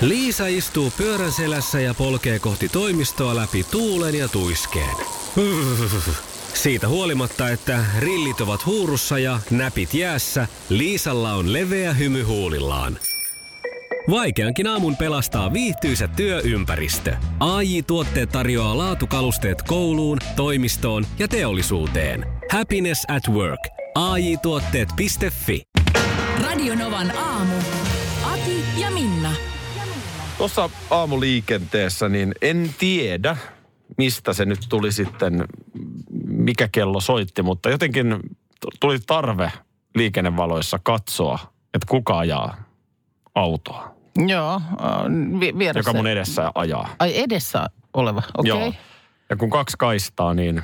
Liisa istuu pyörän selässä ja polkee kohti toimistoa läpi tuulen ja tuiskeen. Siitä huolimatta, että rillit ovat huurussa ja näpit jäässä, Liisalla on leveä hymy huulillaan. Vaikeankin aamun pelastaa viihtyisä työympäristö. AI Tuotteet tarjoaa laatukalusteet kouluun, toimistoon ja teollisuuteen. Happiness at work. AI Tuotteet.fi. Radionovan aamu. Ati ja Minna. Tuossa aamuliikenteessä, niin en tiedä, mistä se nyt tuli sitten, mikä kello soitti, mutta jotenkin tuli tarve liikennevaloissa katsoa, että kuka ajaa autoa, Joo, äh, vi- vieressä. joka mun edessä ajaa. Ai edessä oleva, okei. Joo. Okay. Ja kun kaksi kaistaa, niin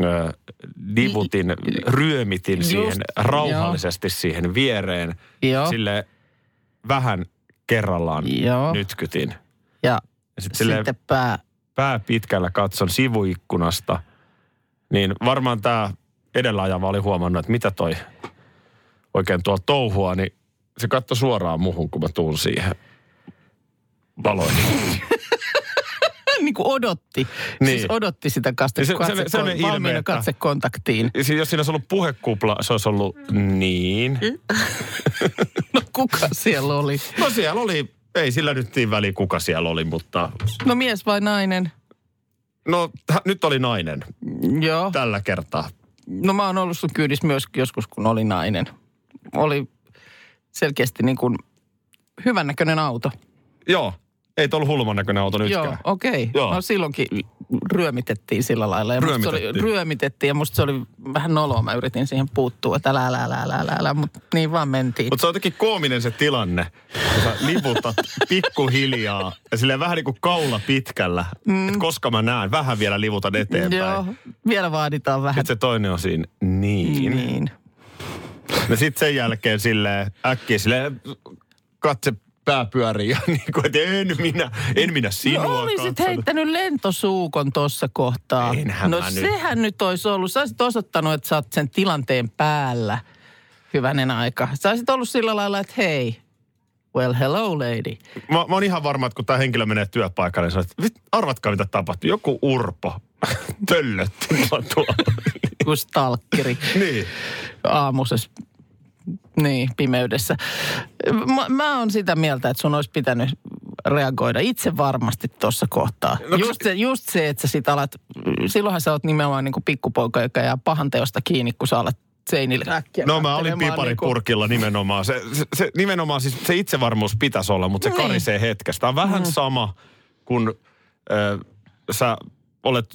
ö, divutin, ryömitin Just, siihen rauhallisesti siihen viereen. Joo. Sille vähän kerrallaan Joo. nytkytin. Ja Ja sit sille sitten pää. pää pitkällä katson sivuikkunasta, niin varmaan tämä edellä ajava oli huomannut, että mitä toi oikein tuo touhua, niin se katsoi suoraan muhun, kun mä tuun siihen valoihin. niin kuin odotti. Niin. Siis odotti sitä kaste, se- katse, se- ilme, valmiina katsekontaktiin. Ja si- Jos siinä olisi ollut puhekupla, se olisi ollut niin. No kuka siellä oli? No siellä oli, ei sillä nyt niin väliä kuka siellä oli, mutta No mies vai nainen? no nyt oli nainen Joo. tällä kertaa. No mä oon ollut sun kyydissä myös joskus, kun oli nainen. Oli selkeästi niin kuin hyvännäköinen auto. Joo, ei tuo ollut hulman näköinen auto nytkään. Joo, okei. Okay. Joo. No silloinkin ryömitettiin sillä lailla. Ja musta Se oli, Ryömitettiin. ryömitettiin ja musta se oli vähän noloa. Mä yritin siihen puuttua, että älä, älä, älä, älä, älä, älä mutta niin vaan mentiin. Mutta se on jotenkin koominen se tilanne, kun sä liputat pikkuhiljaa ja silleen vähän niin kuin kaula pitkällä, mm. että koska mä näen, vähän vielä livutan eteenpäin. Joo, vielä vaaditaan vähän. Sitten se toinen on siinä, niin. Niin. Ja sitten sen jälkeen silleen äkkiä silleen katse pää pyörii ja niin kuin, että en minä, en minä sinua No olisit katsonut. heittänyt lentosuukon tuossa kohtaa. Enhän no mä nyt. sehän nyt olisi ollut. Sä olisit osoittanut, että sä oot sen tilanteen päällä hyvänen aika. Sä olisit ollut sillä lailla, että hei, well hello lady. Mä, mä oon ihan varma, että kun tämä henkilö menee työpaikalle, niin sanoo, että "Vit- arvatkaa mitä tapahtui. Joku urpo töllötti mua tuolla. Kun stalkeri niin. aamusessa, niin, pimeydessä. Mä, mä oon sitä mieltä, että sun olisi pitänyt reagoida itse varmasti tuossa kohtaa. No, just, se, just se, että sä sit alat, silloinhan sä oot nimenomaan niin kuin pikkupoika, joka jää pahan teosta kiinni, kun sä alat seinille äkkiä No mä olin piparipurkilla nimenomaan. Se, se, se, nimenomaan siis se itsevarmuus pitäisi olla, mutta se Niin. karisee hetkestä. Tämä on vähän mm. sama, kun ö, sä olet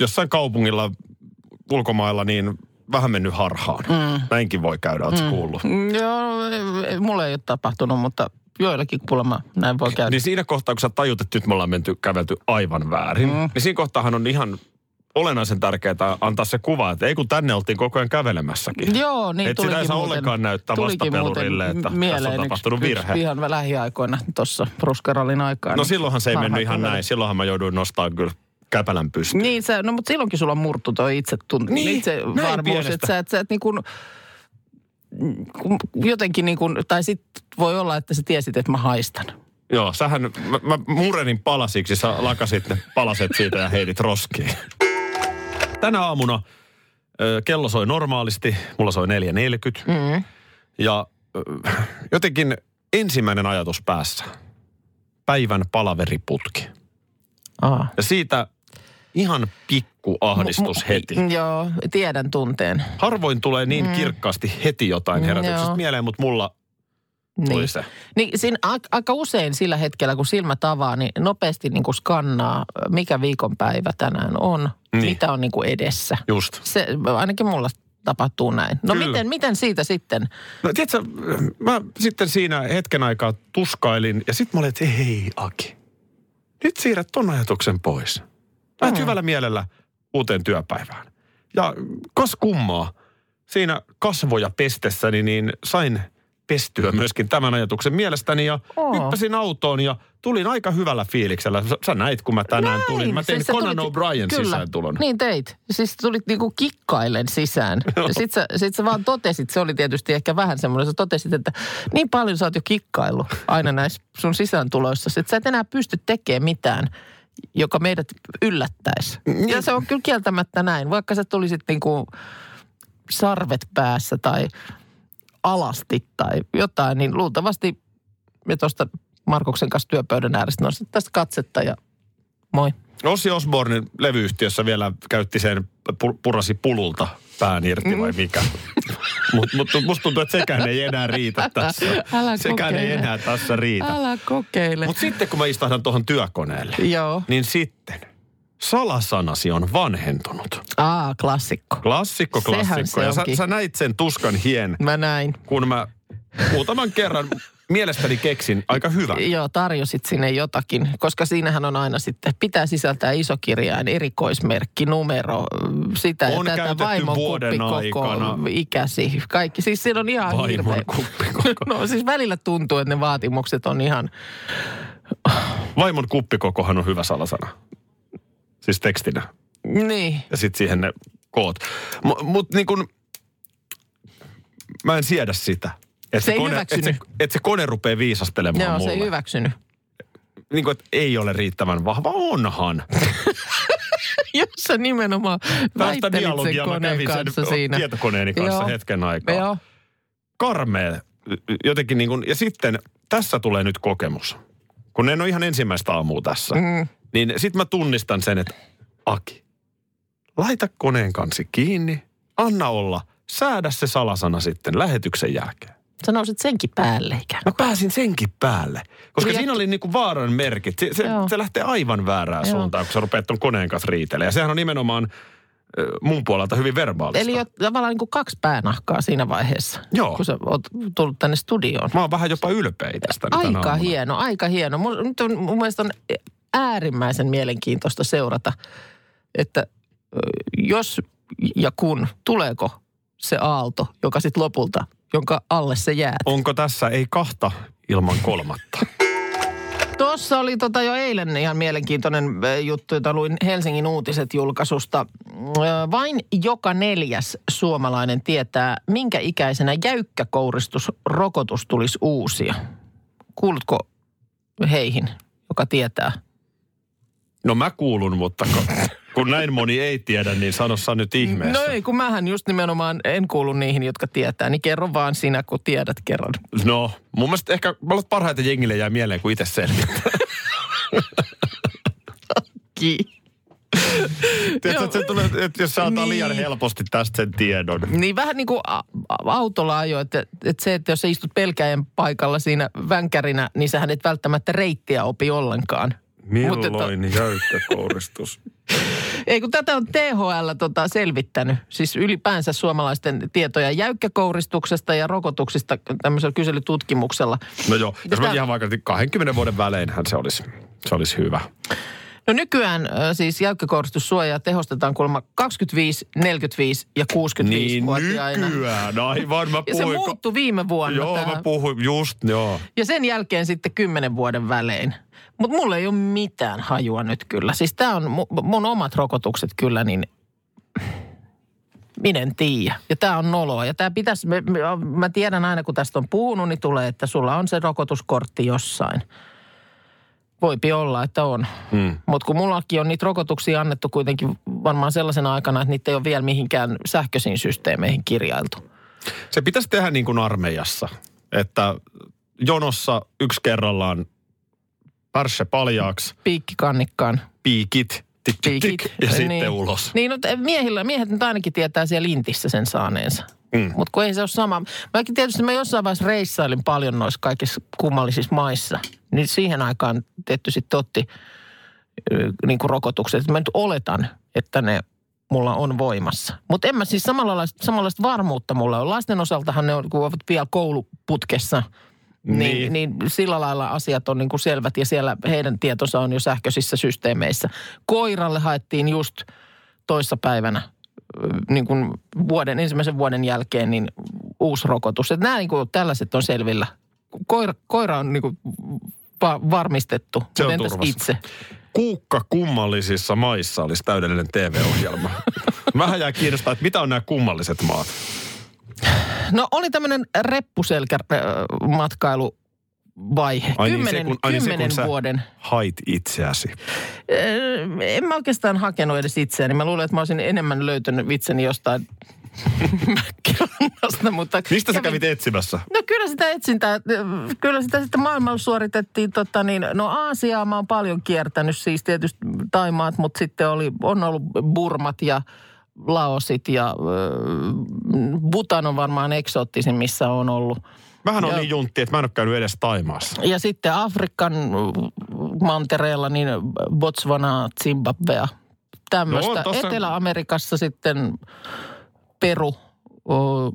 jossain kaupungilla ulkomailla, niin vähän mennyt harhaan. Mm. Näinkin voi käydä, ootko mm. kuullut? Niin joo, mulle ei ole tapahtunut, mutta joillakin kuulemma näin voi käydä. Niin siinä kohtaa, kun sä tajut, että nyt me ollaan menty, kävelty aivan väärin, mm. niin siinä kohtaahan on ihan olennaisen tärkeää antaa se kuva, että ei kun tänne oltiin koko ajan kävelemässäkin. Joo, niin Et sitä ei saa muuten- ollenkaan näyttää vastapelurille, että tässä on yksi- tapahtunut yksi virhe. ihan lähiaikoina tuossa Ruskarallin aikaan. No silloinhan se ei mennyt ihan näin. Silloinhan mä jouduin nostaa kyllä käpälän pystyyn. Niin, sä, no mutta silloinkin sulla murtu toi itse, tunt, Niin, itse varmuus, että sä, et, sä et niin kuin, jotenkin niin kuin, tai sit voi olla, että sä tiesit, että mä haistan. Joo, sähän, mä, mä murenin palasiksi, sä lakasit ne palaset siitä ja heitit roskiin. Tänä aamuna ö, kello soi normaalisti, mulla soi 4.40. Mm. Ja ö, jotenkin ensimmäinen ajatus päässä. Päivän palaveriputki. Aa. Ja siitä ihan pikku ahdistus Mu- heti. Joo, tiedän tunteen. Harvoin tulee niin kirkkaasti heti jotain Mm, herätyksestä joo. mieleen, mutta mulla tuli Niin. se. Niin siinä a- aika usein sillä hetkellä, kun silmät avaa, niin nopeasti niin kuin skannaa, mikä viikonpäivä tänään on, Niin. mitä on niin kuin edessä. Just. Se ainakin mulla tapahtuu näin. No Kyllä. miten, miten siitä sitten? No tiedätkö, mä sitten siinä hetken aikaa tuskailin ja sitten mä olin, että hei Aki, nyt siirrät ton ajatuksen pois. Lähdet Mm. hyvällä mielellä uuteen työpäivään. Ja kas kummaa, siinä kasvoja pestessäni niin sain pestyä myöskin tämän ajatuksen mielestäni ja Oo. hyppäsin autoon ja tulin aika hyvällä fiiliksellä. Sä, sä näit, kun mä tänään Näin. tulin. Mä tein Siis Conan tulit- O'Brien Kyllä. sisääntulon. Niin teit. Siis tulit niinku kikkailen sisään. Sitten sä, sit sä vaan totesit, se oli tietysti ehkä vähän semmoinen, sä totesit, että niin paljon sä oot jo kikkaillut aina näissä sun sisääntuloissa, että sä et enää pysty tekemään mitään, joka meidät yllättäisi. Ja se on kyllä kieltämättä näin, vaikka sä tulisit niinku sarvet päässä tai alasti tai jotain, niin luultavasti me tuosta Markuksen kanssa työpöydän äärestä nostettaisiin katsetta ja moi. Ossi Osbornin levyyhtiössä vielä käytti sen, pu- purasi pululta pään irti vai mikä. Mutta mut, musta tuntuu, että sekään ei enää riitä tässä. Älä sekään ei kokeile. enää tässä riitä. Älä kokeile. Mutta sitten kun mä istahdan tuohon työkoneelle, Joo. niin sitten salasanasi on vanhentunut. Aa, klassikko. Klassikko, Sehän klassikko. se ja sä, onkin. sä näit sen tuskan hien, Mä näin. kun mä muutaman kerran mielestäni keksin aika hyvä. Joo, tarjosit sinne jotakin, koska siinähän on aina sitten, pitää sisältää iso kirjain, erikoismerkki, numero, sitä On ja tätä, vaimon vuoden aikana. ikäsi, kaikki. Siis siinä on ihan Vaimon hirveä. No siis välillä tuntuu, että ne vaatimukset on ihan, Vaimon kuppikokohan on hyvä salasana. Siis tekstinä. niin. Ja sitten siihen ne koot. Mutta mut niin kun, mä en siedä sitä. Että Se ei kone, hyväksynyt. että se, et se kone rupeaa viisastelemaan Joo, mulle. se ei hyväksynyt. Niin kuin, että ei ole riittävän vahva. Onhan. Jos sä nimenomaan Tästä väittelit sen koneen kanssa sen siinä. tietokoneeni kanssa Joo. hetken aikaa. Joo. Karmea. Jotenkin niin kuin, ja sitten tässä tulee nyt kokemus. Kun en ole ihan ensimmäistä aamua tässä, Mm. niin sitten mä tunnistan sen, että Aki, laita koneen kansi kiinni, anna olla, säädä se salasana sitten lähetyksen jälkeen. Sä nousit senkin päälle ikään Mä pääsin senkin päälle, koska Eli siinä oli niinku vaaran merkit. Se, se, Joo. se lähtee aivan väärään Joo. suuntaan, kun sä rupeat koneen kanssa riitelemään. Ja sehän on nimenomaan mun puolelta hyvin verbaalista. Eli jo tavallaan niin kuin kaksi päänahkaa siinä vaiheessa, Joo. kun sä oot tullut tänne studioon. Mä oon vähän jopa ylpeä tästä. Aika hieno, aika hieno. Mun, nyt on, mun mielestä on äärimmäisen mielenkiintoista seurata, että jos ja kun, tuleeko se aalto, joka sitten lopulta, jonka alle se jää. Onko tässä ei kahta ilman kolmatta? Tuossa oli tota jo eilen ihan mielenkiintoinen juttu, jota luin Helsingin uutiset julkaisusta. Vain joka neljäs suomalainen tietää, minkä ikäisenä jäykkäkouristusrokotus tulisi uusia. Kuulutko heihin, joka tietää? No mä kuulun, mutta kun, näin moni ei tiedä, niin sano sä nyt ihmeessä. No ei, kun mähän just nimenomaan en kuulu niihin, jotka tietää. Niin kerro vaan sinä, kun tiedät kerran. No, mun mielestä ehkä mä olet parhaiten jengille jää mieleen, kun itse selvittää. Ki. Tiedätkö, että se tulee, että jos saataan Niin. liian helposti tästä sen tiedon. Niin vähän niin kuin autolla ajo, että, että se, että jos sä istut pelkäjän paikalla siinä vänkärinä, niin sähän et välttämättä reittiä opi ollenkaan. Mutta että- jäykkä kouristus? Ei kun tätä on THL tota selvittänyt, siis ylipäänsä suomalaisten tietoja jäykkäkouristuksesta ja rokotuksista tämmöisellä kyselytutkimuksella. No joo, jos mä ihan vaikka 20 vuoden väleinhän se olisi, se olisi hyvä. No nykyään ö, siis jäykkäkouristussuojaa tehostetaan kuulemma 25, 45 ja 65 Niin vuotiaina. nykyään, aivan mä Ja se puhuin. muuttui viime vuonna Joo, tämä. mä puhuin, just joo. Ja sen jälkeen sitten kymmenen vuoden välein. Mutta mulla ei ole mitään hajua nyt kyllä. Siis tämä on mu- mun omat rokotukset kyllä, niin minä en tiedä. Ja tämä on noloa. Ja tämä pitäisi, mä tiedän aina kun tästä on puhunut, niin tulee, että sulla on se rokotuskortti jossain. Voipi olla, että on. Hmm. Mutta kun mullakin on niitä rokotuksia annettu kuitenkin varmaan sellaisena aikana, että niitä ei ole vielä mihinkään sähköisiin systeemeihin kirjailtu. Se pitäisi tehdä niin kuin armeijassa, että jonossa yksi kerrallaan pärsse paljaaksi, Piikki kannikkaan. piikit, tik, tik, tik, ja sitten Niin. ulos. Niin, no, miehillä, miehet nyt ainakin tietää siellä lintissä sen saaneensa. Mm. Mutta kun ei se ole sama. Mäkin tietysti mä jossain vaiheessa reissailin paljon noissa kaikissa kummallisissa maissa. Niin siihen aikaan tietty sitten otti niin kuin rokotukset. Mä nyt oletan, että ne mulla on voimassa. Mutta en mä siis samanlaista, samanlaista varmuutta mulla on. Lasten osaltahan ne on, kun ovat vielä kouluputkessa, niin, Niin. niin. sillä lailla asiat on niin kuin selvät ja siellä heidän tietonsa on jo sähköisissä systeemeissä. Koiralle haettiin just toissapäivänä niin kuin vuoden, ensimmäisen vuoden jälkeen niin uusi rokotus. Että nämä niin kuin, tällaiset on selvillä. Koira, koira on niin kuin, va- varmistettu, Se on entäs turvassa. itse? Kuukka kummallisissa maissa olisi täydellinen TV-ohjelma. Vähän jää kiinnostaa, että mitä on nämä kummalliset maat. No oli tämmöinen reppuselkämatkailu-vaihe. Ai niin, se kymmenen, kun- ai niin, se kun kymmenen sä- vuoden. Hait itseäsi. Ö, En mä oikeastaan hakenut edes itseäni. Mä luulen, että mä olisin enemmän löytänyt vitseni jostain Mäkkärannasta, mutta... Mistä sä kävin- kävit etsimässä? No kyllä sitä etsintää, kyllä sitä sitten maailmalla suoritettiin, tota niin, no Aasiaa mä oon paljon kiertänyt, siis tietysti Taimaat, mutta sitten oli, on ollut Burmat ja Laosit ja äh, Bhutan on varmaan eksoottisin, missä on ollut. Mähän on niin juntti, että mä en ole käynyt edes Taimaassa. Ja sitten Afrikan mantereella niin Botswana, Zimbabwea, tämmöistä. No tossa- Etelä-Amerikassa sitten Peru, o,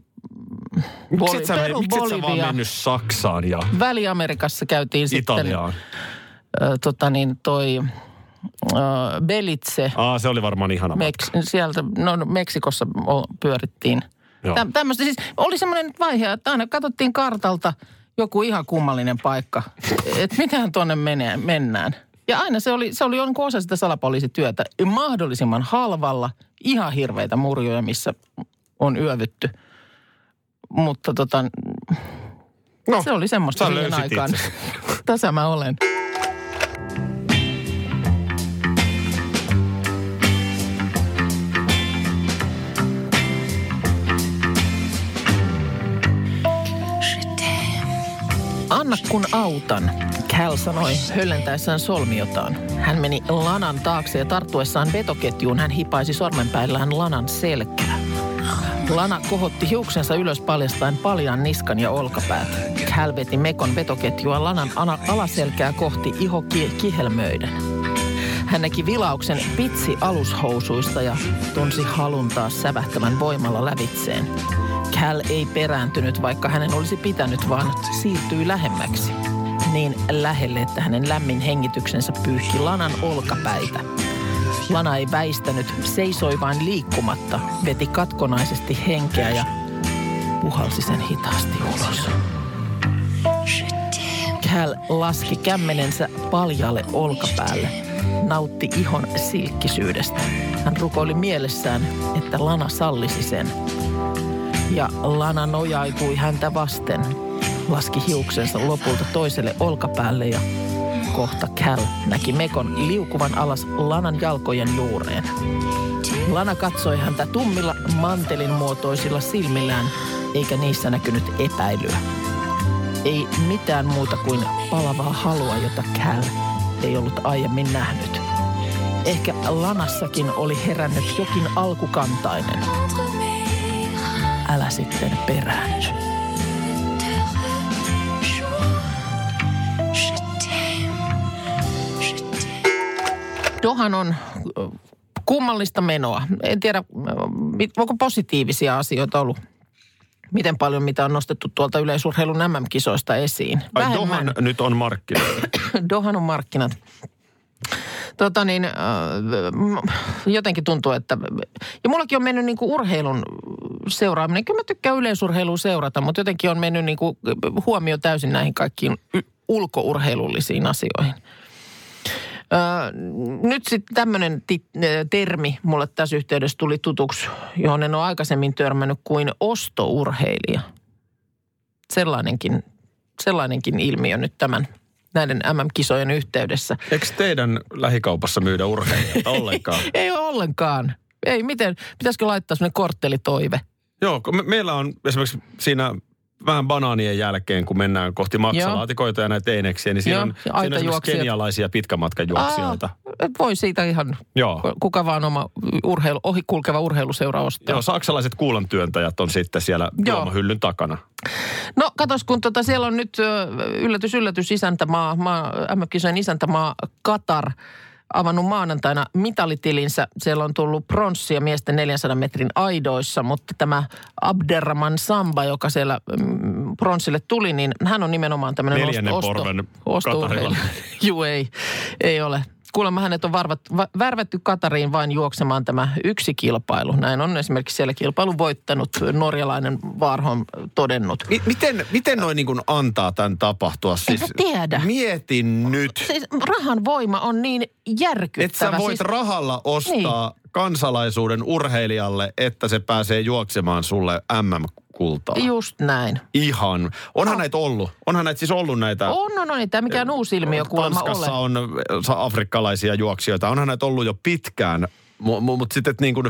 Boli- sä, Peru, miksi et sä vaan Bolivia. mennyt Saksaan ja Väli-Amerikassa käytiin sitten Italiaan? tota niin, toi ö, Belize. Aa, se oli varmaan ihana matka. Meks- sieltä, no no, Meksikossa pyörittiin. Tä, tämmöistä siis oli semmoinen vaihe, että aina katsottiin kartalta joku ihan kummallinen paikka, että mitähän tuonne menee, mennään. Ja aina se oli, se oli jonkun osa sitä salapoliisityötä mahdollisimman halvalla, ihan hirveitä murjoja, missä on yövytty. Mutta tota, No, se oli semmoista siihen aikaan. Tässä mä olen. Anna kun autan, Cal sanoi höllentäessään solmiotaan. Hän meni lanan taakse ja tarttuessaan vetoketjuun hän hipaisi sormenpäillään lanan selkää. Lana kohotti hiuksensa ylös paljastaen paljaan niskan ja olkapäät. Cal veti mekon vetoketjua lanan ana- alaselkää kohti iho ki- kihelmöiden. Hän näki vilauksen pitsi alushousuista ja tunsi halun taas sävähtävän voimalla lävitseen. Cal ei perääntynyt, vaikka hänen olisi pitänyt, vaan siirtyi lähemmäksi. Niin lähelle, että hänen lämmin hengityksensä pyyhki lanan olkapäitä. Lana ei väistänyt, seisoi vain liikkumatta, veti katkonaisesti henkeä ja puhalsi sen hitaasti ulos. Cal laski kämmenensä paljaalle olkapäälle, nautti ihon silkkisyydestä. Hän rukoili mielessään, että Lana sallisi sen. Ja Lana nojautui häntä vasten, laski hiuksensa lopulta toiselle olkapäälle ja kohta Cal näki Mekon liukuvan alas Lanan jalkojen juureen. Lana katsoi häntä tummilla mantelin muotoisilla silmillään, eikä niissä näkynyt epäilyä. Ei mitään muuta kuin palavaa halua, jota Cal ei ollut aiemmin nähnyt. Ehkä Lanassakin oli herännyt jokin alkukantainen. Älä sitten peräänny. Dohan on ö, kummallista menoa. En tiedä, mit- onko positiivisia asioita ollut. Miten paljon mitä on nostettu tuolta yleisurheilun MM-kisoista esiin. Ai Dohan nyt on markkinoilla. Dohan on markkinat. Tota niin, äh, jotenkin tuntuu, että... Ja mullakin on mennyt niinku urheilun seuraaminen. Kyllä mä tykkään yleisurheilua seurata, mutta jotenkin on mennyt niinku huomio täysin näihin kaikkiin ulkourheilullisiin asioihin. Öö, nyt sitten tämmöinen termi mulle tässä yhteydessä tuli tutuksi, johon en ole aikaisemmin törmännyt kuin ostourheilija. Sellainenkin, sellainenkin ilmiö nyt tämän näiden MM-kisojen yhteydessä. Eikö teidän lähikaupassa myydä urheilijoita ollenkaan? Ei ollenkaan. Ei, miten? Pitäisikö laittaa semmoinen korttelitoive? Joo, me, meillä on esimerkiksi siinä vähän banaanien jälkeen, kun mennään kohti maksalaatikoita ja näitä eineksiä, niin siinä Joo, on, siinä on esimerkiksi kenialaisia pitkämatkajuoksijoita. Aa, voi siitä ihan Joo. kuka vaan oma urheilu, ohi kulkeva urheiluseura ostaa. Joo, saksalaiset kuulantyöntäjät on sitten siellä juomahyllyn takana. No katos, kun tota, siellä on nyt yllätys, yllätys isäntämaa, maa, MM-kisojen isäntämaa Katar avannut maanantaina mitalitilinsä. Siellä on tullut pronssia miesten 400 metrin aidoissa, mutta tämä Abderrahman Samba, joka siellä mm, pronssille tuli, niin hän on nimenomaan tämmöinen osto, osto, katarilainen. Juu, ei, ei ole. Kuulemma hänet on varvat, va, värvätty Katariin vain juoksemaan tämä yksi kilpailu. Näin on esimerkiksi siellä kilpailun voittanut norjalainen Varholm todennut. Mi- miten, miten noin niin kuin antaa tämän tapahtua? Siis, tiedä. Mietin nyt, Siis rahan voima on niin järkyttävä. että sä voit siis, rahalla ostaa kansalaisuuden urheilijalle, että se pääsee juoksemaan sulle MM-kultaa. Just näin. Ihan. Onhan näitä ollut. Onhan näitä siis ollut näitä. On, on, on. Ei tämä mikään uusi ilmiö kuulemma Tanskassa ole. on sa- afrikkalaisia juoksijoita. Onhan näitä ollut jo pitkään, mutta mut sitten niin kuin,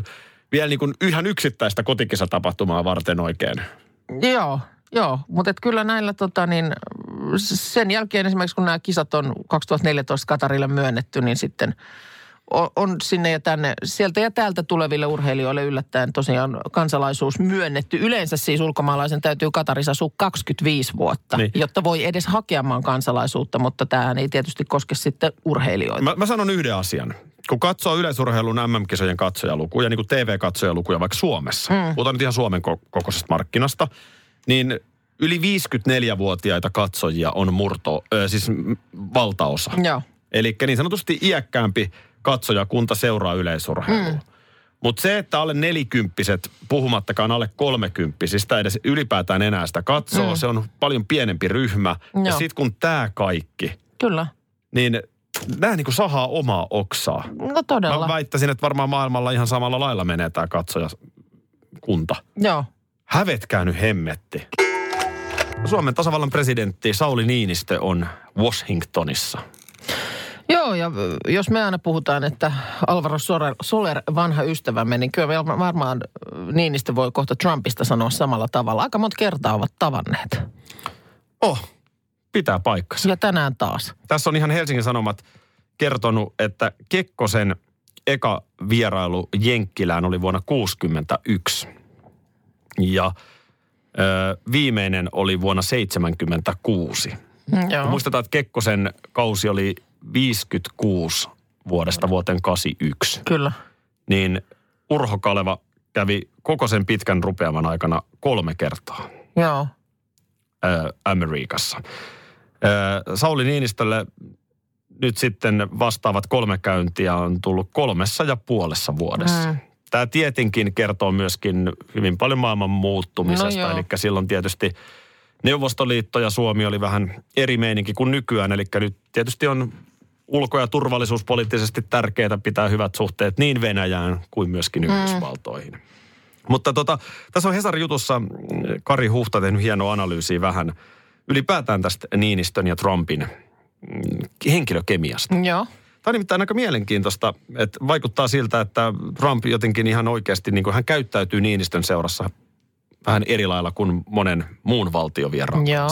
vielä niin kuin ihan yksittäistä kotikisatapahtumaa varten oikein. Joo, joo. Mutta kyllä näillä tota niin, sen jälkeen esimerkiksi kun nämä kisat on 2014 Katarille myönnetty, niin sitten on, sinne ja tänne, sieltä ja täältä tuleville urheilijoille yllättäen tosiaan kansalaisuus myönnetty. Yleensä siis ulkomaalaisen täytyy Katarissa asua 25 vuotta, Niin. jotta voi edes hakemaan kansalaisuutta, mutta tämähän ei tietysti koske sitten urheilijoita. Mä, mä sanon yhden asian. Kun katsoo yleisurheilun MM-kisojen katsojalukuja, niin kuin TV-katsojalukuja vaikka Suomessa, mm. puhutaan nyt ihan Suomen ko- kokoisesta markkinasta, niin yli 54-vuotiaita katsojia on murto, ö, siis valtaosa. Joo. Eli niin sanotusti iäkkäämpi katsojakunta seuraa yleisurheilua. Mm. Mutta se, että alle nelikymppiset, puhumattakaan alle kolmekymppisistä edes ylipäätään enää sitä katsoo, mm. se on paljon pienempi ryhmä. Ja Joo. sitten kun tämä kaikki, Kyllä. niin nämä niinku sahaa omaa oksaa. No todella. Mä väittäisin, että varmaan maailmalla ihan samalla lailla menee tämä katsojakunta. Joo. Hävetkää nyt hemmetti. Suomen tasavallan presidentti Sauli Niinistö on Washingtonissa. Joo, ja jos me aina puhutaan, että Alvaro Soler, Soler vanha ystävämme, niin kyllä me varmaan Niinistö voi kohta Trumpista sanoa samalla tavalla. Aika monta kertaa ovat tavanneet. Oh, pitää paikkansa. Ja tänään taas. Tässä on ihan Helsingin Sanomat kertonut, että Kekkosen eka vierailu Jenkkilään oli vuonna 1961. Ja ö, viimeinen oli vuonna 1976. Mm, Joo. Muistetaan, että Kekkosen kausi oli 56 vuodesta vuoteen 81. Kyllä. Niin Urho Kaleva kävi koko sen pitkän rupeaman aikana kolme kertaa Joo. ö, Amerikassa. Ö, Sauli Niinistölle nyt sitten vastaavat kolme käyntiä on tullut kolmessa ja puolessa vuodessa. Mm. Tämä tietenkin kertoo myöskin hyvin paljon maailman muuttumisesta. No eli silloin tietysti Neuvostoliitto ja Suomi oli vähän eri meininki kuin nykyään. Eli nyt tietysti on ulko- ja turvallisuuspoliittisesti tärkeää pitää hyvät suhteet niin Venäjään kuin myöskin Yhdysvaltoihin. Mutta tota, tässä on Hesarin jutussa mm, Kari Huhta tehnyt hienoa analyysiä vähän ylipäätään tästä Niinistön ja Trumpin mm, henkilökemiasta. Joo. Tämä on nimittäin aika mielenkiintoista, että vaikuttaa siltä, että Trump jotenkin ihan oikeasti, niin kuin hän käyttäytyy Niinistön seurassa vähän eri lailla kuin monen muun valtiovieraan Joo.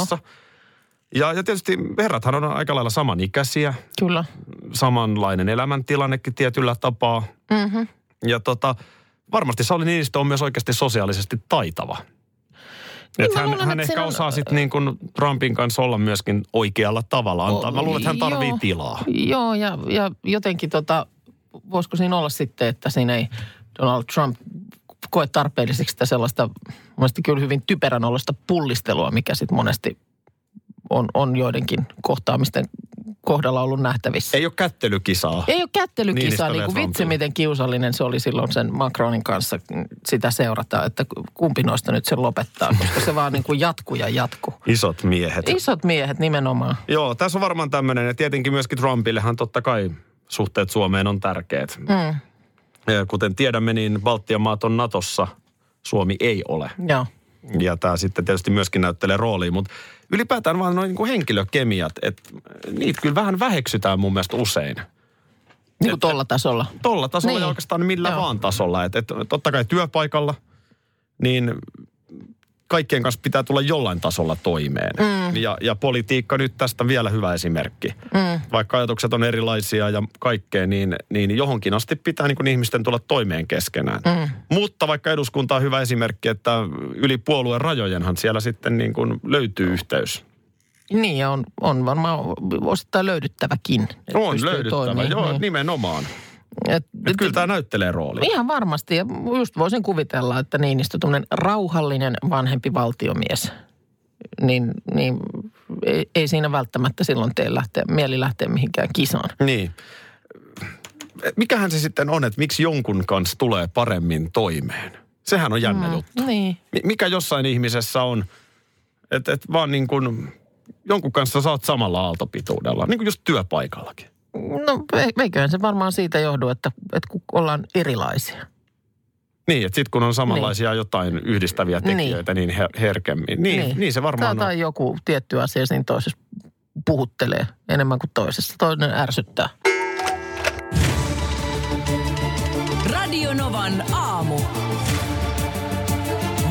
Ja, ja tietysti herrathan on aika lailla samanikäisiä, Kyllä. samanlainen elämäntilannekin tietyllä tapaa. Mm-hmm. Ja tota, varmasti Sauli Niinistö on myös oikeasti sosiaalisesti taitava. Niin Et mä hän, luulen, hän että ehkä on- osaa sitten niin kuin Trumpin kanssa olla myöskin oikealla tavalla. Antaa. Mä luulen, että hän tarvii Joo. tilaa. Joo, ja, ja jotenkin tota, voisiko siinä olla sitten, että siinä ei Donald Trump koe tarpeelliseksi sitä sellaista, mielestäni kyllä hyvin typerän pullistelua, mikä sitten monesti on, on joidenkin kohtaamisten kohdalla ollut nähtävissä. Ei ole kättelykisaa. Ei ole kättelykisaa, niin kuin vitsi miten kiusallinen se oli silloin sen Macronin kanssa sitä seurata, että kumpi noista nyt sen lopettaa, koska se vaan niin kuin jatkuu ja jatkuu. Isot miehet. Isot miehet nimenomaan. Joo, tässä on varmaan tämmöinen, ja tietenkin myöskin Trumpillehan totta kai suhteet Suomeen on tärkeät. Mm, Ja Kuten tiedämme, niin Baltian maat on Natossa, Suomi ei ole. joo. Ja tämä sitten tietysti myöskin näyttelee roolia, mutta ylipäätään vaan noin niin kuin henkilökemiat, että niitä kyllä vähän väheksytään mun mielestä usein. Niin kuin tolla tasolla. Tolla tasolla Niin. ja oikeastaan millä Joo. vaan tasolla. Että et, totta kai työpaikalla, niin kaikkien kanssa pitää tulla jollain tasolla toimeen. Mm. Ja, ja politiikka nyt tästä vielä hyvä esimerkki. Mm. Vaikka ajatukset on erilaisia ja kaikkea, niin, niin johonkin asti pitää niin kuin ihmisten tulla toimeen keskenään. Mm. Mutta vaikka eduskunta on hyvä esimerkki, että yli puolueen rajojenhan siellä sitten niin kuin löytyy yhteys. Niin, on, on varmaan osittain löydyttäväkin. On löydyttävä, toimimaan, joo, niin. nimenomaan. Et, Et kyllä tämä näyttelee roolia. Ihan varmasti, ja just voisin kuvitella, että Niinistö tuommoinen rauhallinen vanhempi valtiomies, niin, niin ei, ei siinä välttämättä silloin tee lähteä, mieli lähteä mihinkään kisaan. Niin. mikähän se sitten on, että miksi jonkun kanssa tulee paremmin toimeen? Sehän on jännä mm, juttu. Niin. Mi- Mikä jossain ihmisessä on, että et vaan niin kuin jonkun kanssa oot samalla aaltopituudella, niin kuin just työpaikallakin. No eiköhän se varmaan siitä johdu, että, että kun ollaan erilaisia. Niin, että sitten kun on samanlaisia niin. jotain yhdistäviä tekijöitä niin, niin her- herkemmin. Niin, niin. niin se varmaan tai, on. tai joku tietty asia siinä toisessa puhuttelee enemmän kuin toisessa. Toinen ärsyttää. Radio Novan aamu.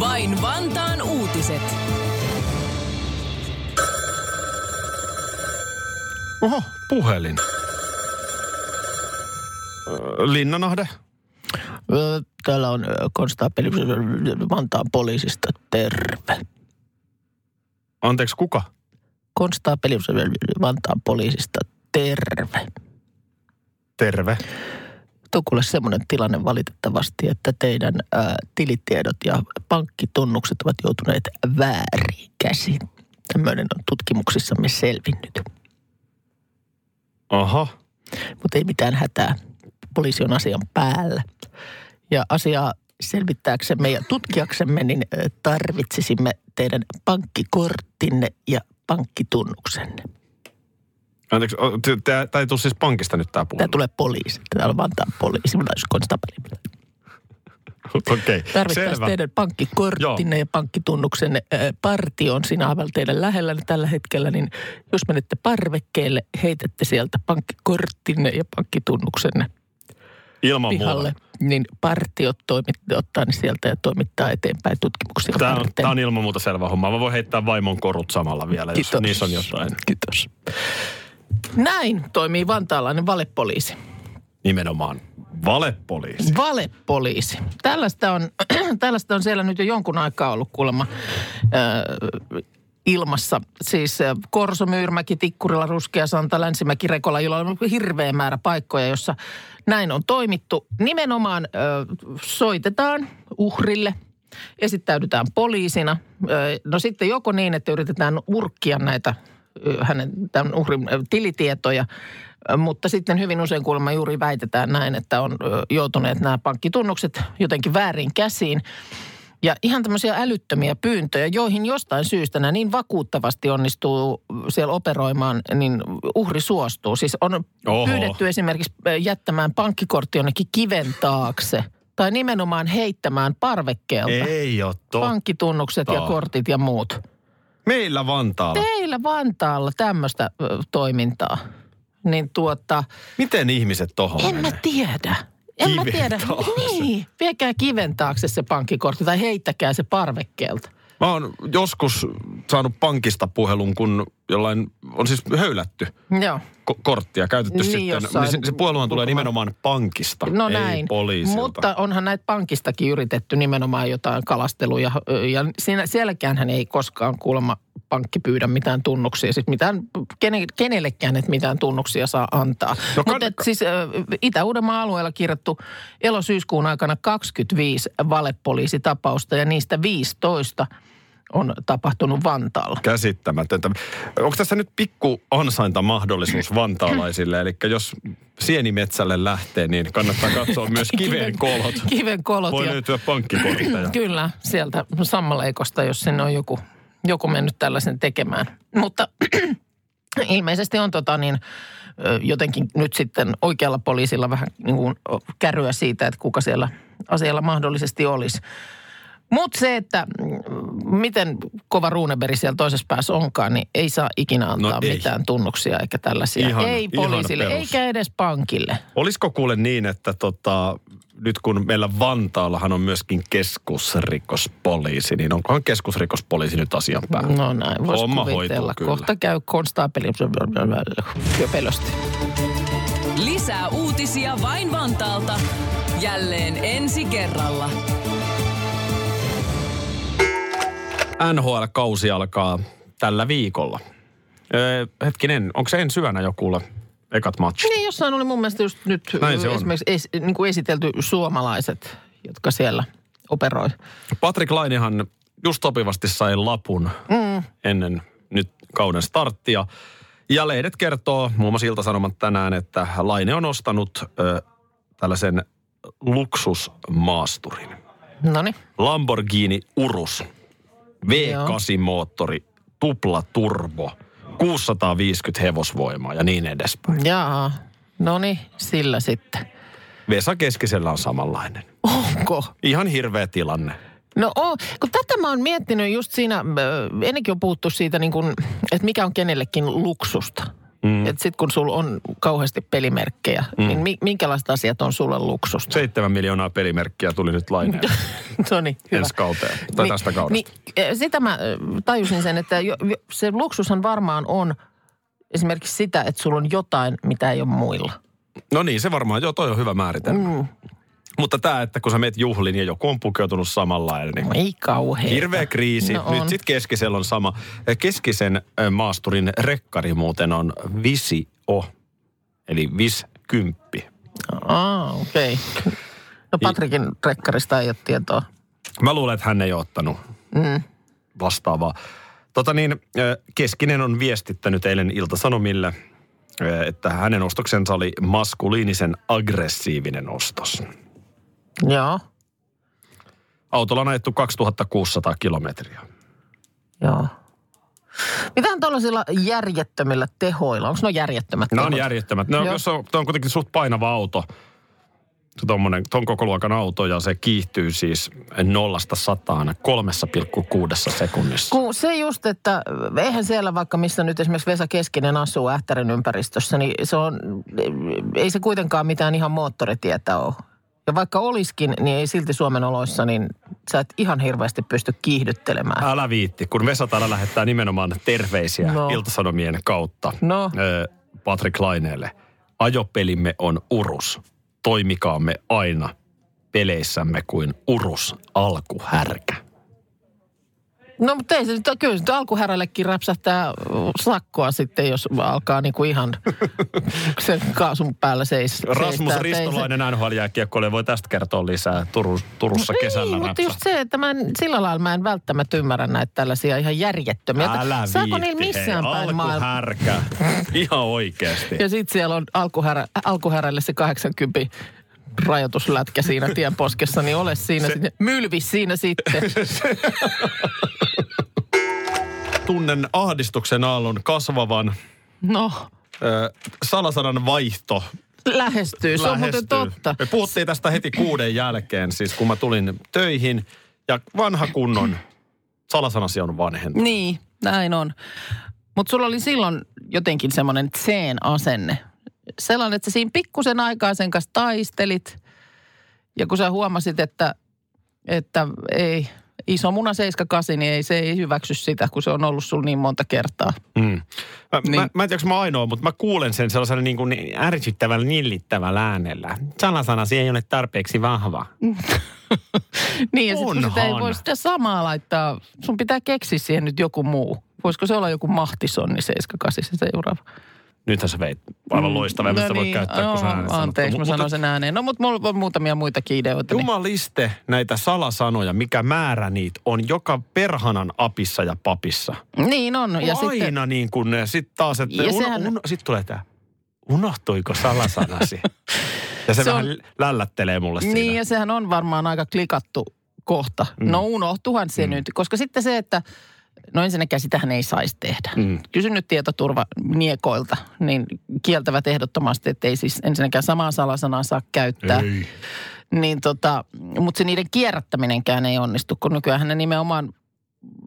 Vain Vantaan uutiset. Oho, puhelin. Linnanahde. Täällä on konstaapeli Vantaan poliisista. Terve. Anteeksi, kuka? Konstaapeli Vantaan poliisista. Terve. Terve. Tuo kuule semmoinen tilanne valitettavasti, että teidän ää, tilitiedot ja pankkitunnukset ovat joutuneet väärin käsiin. Tämmöinen on tutkimuksissamme selvinnyt. Aha. Mutta ei mitään hätää. Poliisi on asian päällä. Ja asiaa selvittääksemme ja tutkiaksemme, niin tarvitsisimme teidän pankkikorttinne ja pankkitunnuksenne. Anteeksi, o- t- tää tää ei tule siis pankista nyt tämä puhelin. Tämä tulee poliisi. Täällä on Vantaan poliisi. Minä olisi konstapeli. Okei, okay. Tarvittaisiin teidän pankkikorttinne ja pankkitunnuksen partio on siinä aivan teidän lähellä tällä hetkellä, niin jos menette parvekkeelle, heitätte sieltä pankkikorttinne ja pankkitunnuksen Ilman pihalle, muuta. niin partiot toimit, ottaa ne sieltä ja toimittaa eteenpäin tutkimuksia Tämä on, tämä on ilman muuta selvä homma. Mä voin heittää vaimon korut samalla vielä, jos Kiitos. niissä on jotain. Kiitos. Näin toimii vantaalainen valepoliisi. Nimenomaan valepoliisi. Valepoliisi. Tällaista on, tällaista on siellä nyt jo jonkun aikaa ollut kuulemma äh, ilmassa. Siis äh, Korso, Myyrmäki, Tikkurila, Ruskeasanta, Länsimäki, Rekola, jolla on hirveä määrä paikkoja, jossa näin on toimittu. Nimenomaan äh, soitetaan uhrille, esittäydytään poliisina. Äh, no sitten joko niin, että yritetään urkkia näitä ö, hänen tämän uhrin ö, tilitietoja, Ö, mutta sitten hyvin usein kuulemma juuri väitetään näin, että on ö, joutuneet nämä pankkitunnukset jotenkin väärin käsiin. Ja ihan tämmöisiä älyttömiä pyyntöjä, joihin jostain syystä nämä niin vakuuttavasti onnistuu siellä operoimaan, niin uhri suostuu. Siis on Oho. pyydetty esimerkiksi ö, jättämään pankkikortti jonnekin kiven taakse tai nimenomaan heittämään parvekkeelta Ei ole totta. pankkitunnukset ja kortit ja muut. Meillä Vantaalla. Teillä Vantaalla tämmöistä toimintaa, niin tuota, Miten ihmiset tohon en mä menee? tiedä. En mä tiedä. taakse. Niin, viekää kiven taakse se pankkikortti tai heittäkää se parvekkeelta. Mä oon joskus saanut pankista puhelun, kun jollain on siis höylätty Joo. ko- korttia, käytetty Niin, sitten. jossain Niin se, se puheluhan tulee nimenomaan pankista, No ei näin. poliisilta. Mutta onhan näitä pankistakin yritetty nimenomaan jotain kalasteluja. Ja siinä, sielläkään hän ei koskaan kuulemma pankki pyydä mitään tunnuksia. Siis mitään, kene, kenellekään et mitään tunnuksia saa antaa. No Mutta kann- siis Itä-Uudenmaan alueella kirjattu elosyyskuun aikana 25 valepoliisitapausta ja niistä 15 on tapahtunut Vantaalla. Käsittämätöntä. Onko tässä nyt pikku ansaintamahdollisuus vantaalaisille? Eli jos sienimetsälle lähtee, niin kannattaa katsoa myös kiven kolot. Kiven kolot Voi ja löytyä pankkikortteja. Kyllä, sieltä sammaleikosta, jos sinne on joku, joku mennyt tällaisen tekemään. Mutta ilmeisesti on tota niin, jotenkin nyt sitten oikealla poliisilla vähän niin kuin kärryä siitä, että kuka siellä asialla mahdollisesti olisi. Mutta se, että mm, miten kova Ruuneberi siellä toisessa päässä onkaan, niin ei saa ikinä antaa No ei. mitään tunnuksia eikä tällaisia. Ihana- ei poliisille, perus. eikä edes pankille. Olisiko kuule niin, että tota, nyt kun meillä Vantaallahan on myöskin keskusrikospoliisi, niin onkohan keskusrikospoliisi nyt asian päällä? No näin, voisi Homma kuvitella. kyllä. Kohta käy konstaapeli köpelösti. Lisää uutisia vain Vantaalta. Jälleen ensi kerralla. NHL-kausi alkaa tällä viikolla. Öö, hetkinen, onko se ensi yönä jo kuule ekat matchit? Niin, jossain oli mun mielestä just nyt Näin se esimerkiksi es, niin kuin esitelty suomalaiset, jotka siellä operoi. Patrick Lainehan just sopivasti sai lapun mm. ennen nyt kauden starttia. Ja lehdet kertoo, muun muassa Ilta-Sanomat tänään, että Laine on ostanut ö, tällaisen luksusmaasturin. No niin. Lamborghini Urus. V8-moottori, tupla turbo, 650 hevosvoimaa ja niin edespäin. Jaa. No niin, sillä sitten. Vesa Keskisellä on samanlainen. Onko? Ihan hirveä tilanne. No oo, kun tätä mä oon miettinyt just siinä, ö, ennenkin on puhuttu siitä, niin kun, että mikä on kenellekin luksusta. Mm. Että sit kun sulla on kauheasti pelimerkkejä, mm. niin mi, minkälaiset asiat on sulle luksusta? Seitsemän miljoonaa pelimerkkiä tuli nyt laineen no niin, hyvä. ensi kauteen. Tai tästä kaudesta. Niin, eh, sitä mä ö, tajusin sen, että jo- se luksushan varmaan on esimerkiksi sitä, että sulla on jotain, mitä ei ole muilla. No niin, se varmaan, joo, toi on hyvä määritelmä. Mm. Mutta tämä, että kun sä meet juhliin ja joku on pukeutunut samanlainen, niin Ei kauhean. Hirveä kriisi. No Nyt sitten Keskisellä on sama. Keskisen maasturin rekkari muuten on Visio, eli Vis 10. Aa, okei. Okay. No Patrikin rekkarista ei ole tietoa. Mä luulen, että hän ei ole ottanut Mm. vastaavaa. Tota niin, Keskinen on viestittänyt eilen Ilta-Sanomille, että hänen ostoksensa oli maskuliinisen aggressiivinen ostos. Joo, Autolla on ajettu 2600 kilometriä. joo. Mitähän tuollaisilla järjettömillä tehoilla? Onko ne järjettömät Nämä on tehot? järjettömät. No, Joo. jos on, on kuitenkin suht painava auto, tuommoinen, tuon koko luokan auto, ja se kiihtyy siis nollasta sataan 3,6 sekunnissa. Kun se just, että eihän siellä vaikka missä nyt esimerkiksi Vesa Keskinen asuu Ähtärin ympäristössä, niin se on, ei se kuitenkaan mitään ihan moottoritietä ole. Ja vaikka olisikin, niin ei silti Suomen oloissa, niin sä et ihan hirveästi pysty kiihdyttelemään. Älä viitti, kun Vesa täällä lähettää nimenomaan terveisiä No. no. Iltasanomien kautta No. Patrick Laineelle. Ajopelimme on urus. Toimikaamme aina peleissämme kuin urus alkuhärkä. No mutta ei se nyt, kyllä nyt alkuhärällekin räpsähtää sakkoa sitten, jos alkaa niinku ihan sen kaasun päällä seis, Rasmus seistää. Ei se- Ristolainen nhl voi tästä kertoa lisää Turu, Turussa kesällä Niin, mutta just se, että mä en, sillä lailla mä en välttämättä ymmärrä näitä tällaisia ihan järjettömiä. Älä Saako niillä viitti, missään hei, päin alkuhärkä. Ihan oikeasti. Ja sitten siellä on alkuhärä, alkuhärälle se 80 rajoituslätkä siinä tien poskessa, niin ole siinä Se- sitten. Mylvis siinä sitten. Tunnen ahdistuksen aallon kasvavan. No, Ö, salasanan vaihto lähestyy. Se on muuten lähestyy. totta. Me puhuttiin tästä heti kuuden jälkeen, siis kun mä tulin töihin. Ja vanha kunnon salasanasi on vanhentunut. Niin, näin on. Mutta sulla oli silloin jotenkin semmoinen tseen asenne. Sellainen, että sä siinä pikkusen aikaa sen kanssa taistelit. Ja kun sä huomasit, että, että ei, iso muna 78, niin ei, se ei hyväksy sitä, kun se on ollut sulla niin monta kertaa. Mm. Mä, niin. Mä, mä en tiedä, mä ainoa, mutta mä kuulen sen sellaisella niin kuin ärsyttävällä, nillittävällä äänellä. Salasanasi ei ole tarpeeksi vahva. Niin, ja sitten kun sitä ei voi sitä samaa laittaa, sun pitää keksiä siihen nyt joku muu. Voisiko se olla joku mahtisonni 78 se seuraava? Nythän sä veit aivan loistavaa, no sitä voi käyttää, kun sä äänet sanot. Anteeksi, mä Mutta- sanoin sen ääneen. No, mutta mulla on muutamia muitakin ideoita. Niin. Jumaliste näitä salasanoja, mikä määrä niitä on joka perhanan apissa ja papissa. Niin on. Ja Aina sitten, niin kuin ne. Sitten taas, että un, sehän- un, sit tulee tämä, unohtuiko salasanasi? ja se, Se vähän on- lällättelee mulle siinä. niin, ja sehän on varmaan aika klikattu kohta. Mm. No unohtuhan se mm. nyt. Koska sitten se, että no ensinnäkään sitähän ei saisi tehdä. Mm. Kysy nyt tietoturvaniekoilta, niin kieltävät ehdottomasti, että ei siis ensinnäkään samaa salasanaa saa käyttää. Ei. Niin tota, mutta se niiden kierrättäminenkään ei onnistu, kun nykyään ne nimenomaan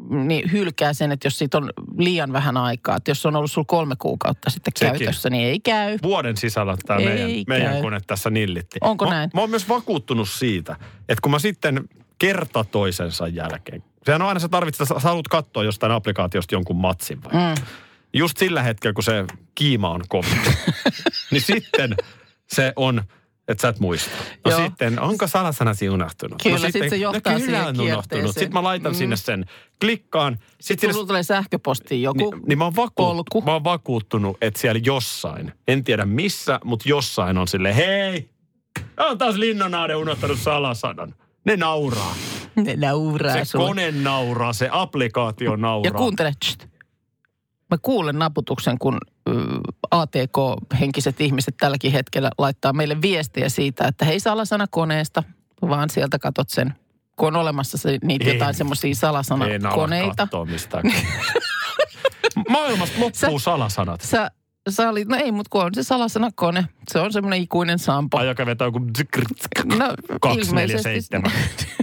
niin hylkää sen, että jos siitä on liian vähän aikaa, että jos se on ollut sulla kolme kuukautta sitten Sekin. käytössä, niin ei käy. Vuoden sisällä tämä Ei meidän, meidän kone tässä nillitti. Onko mä, näin? Mä oon myös vakuuttunut siitä, että kun mä sitten kerta toisensa jälkeen, sehän on aina sä tarvitset, sä haluat katsoa jostain applikaatiosta jonkun matsin vai? Mm. Just sillä hetkellä, kun se kiima on kovin, niin sitten se on, että sä et muista. No Joo. sitten, onko salasanasi unohtunut? Kyllä, no sit se johtaa no kyllä siihen on unohtunut. Sitten mä laitan Mm. sinne sen, klikkaan. Sitten Sulla tulee sähköpostiin joku niin, niin mä, oon vakuut, mä oon vakuuttunut, että siellä jossain, en tiedä missä, mutta jossain on sille hei, on taas Linnanaade unohtanut salasanan. Ne nauraa. Ne nauraa Se sulle. kone nauraa, se applikaatio nauraa. Ja kuuntele, tst. mä kuulen naputuksen, kun ATK-henkiset ihmiset tälläkin hetkellä laittaa meille viestiä siitä, että hei salasana koneesta, vaan sieltä katot sen, kun on olemassa se, niitä En. jotain semmoisia En ala salasanakoneita. mistään. Maailmasta loppuu Sä- salasanat. Sä, sä olit, no ei, mutta kun on se salasanakone, se on semmoinen ikuinen sampo. Ai joka vetää joku No, 247.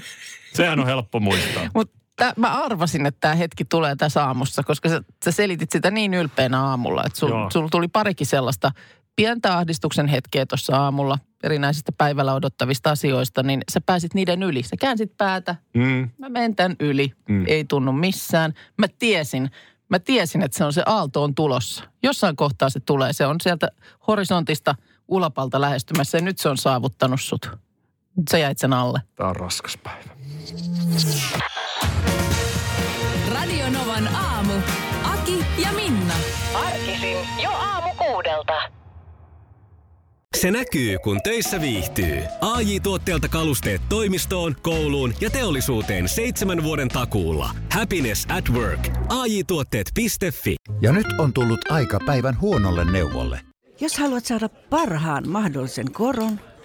Sehän on helppo muistaa. Mutta mä arvasin, että tämä hetki tulee tässä aamussa, koska sä, sä selitit sitä niin ylpeänä aamulla, että sul, Joo. sul tuli parikin sellaista pientä ahdistuksen hetkeä tuossa aamulla erinäisistä päivällä odottavista asioista, niin sä pääsit niiden yli. Sä käänsit päätä, Mm. mä menen tämän yli, Mm. ei tunnu missään. Mä tiesin, mä tiesin, että se on se aalto on tulossa. Jossain kohtaa se tulee, se on sieltä horisontista ulapalta lähestymässä ja nyt se on saavuttanut sut. Nyt sä jäit sen alle. Tää on raskas päivä. Radio Novan aamu. Aki ja Minna. Arkisin jo aamu kuudelta. Se näkyy, kun töissä viihtyy. ai tuotteelta kalusteet toimistoon, kouluun ja teollisuuteen seitsemän vuoden takuulla. Happiness at work. ai tuotteetfi Ja nyt on tullut aika päivän huonolle neuvolle. Jos haluat saada parhaan mahdollisen koron,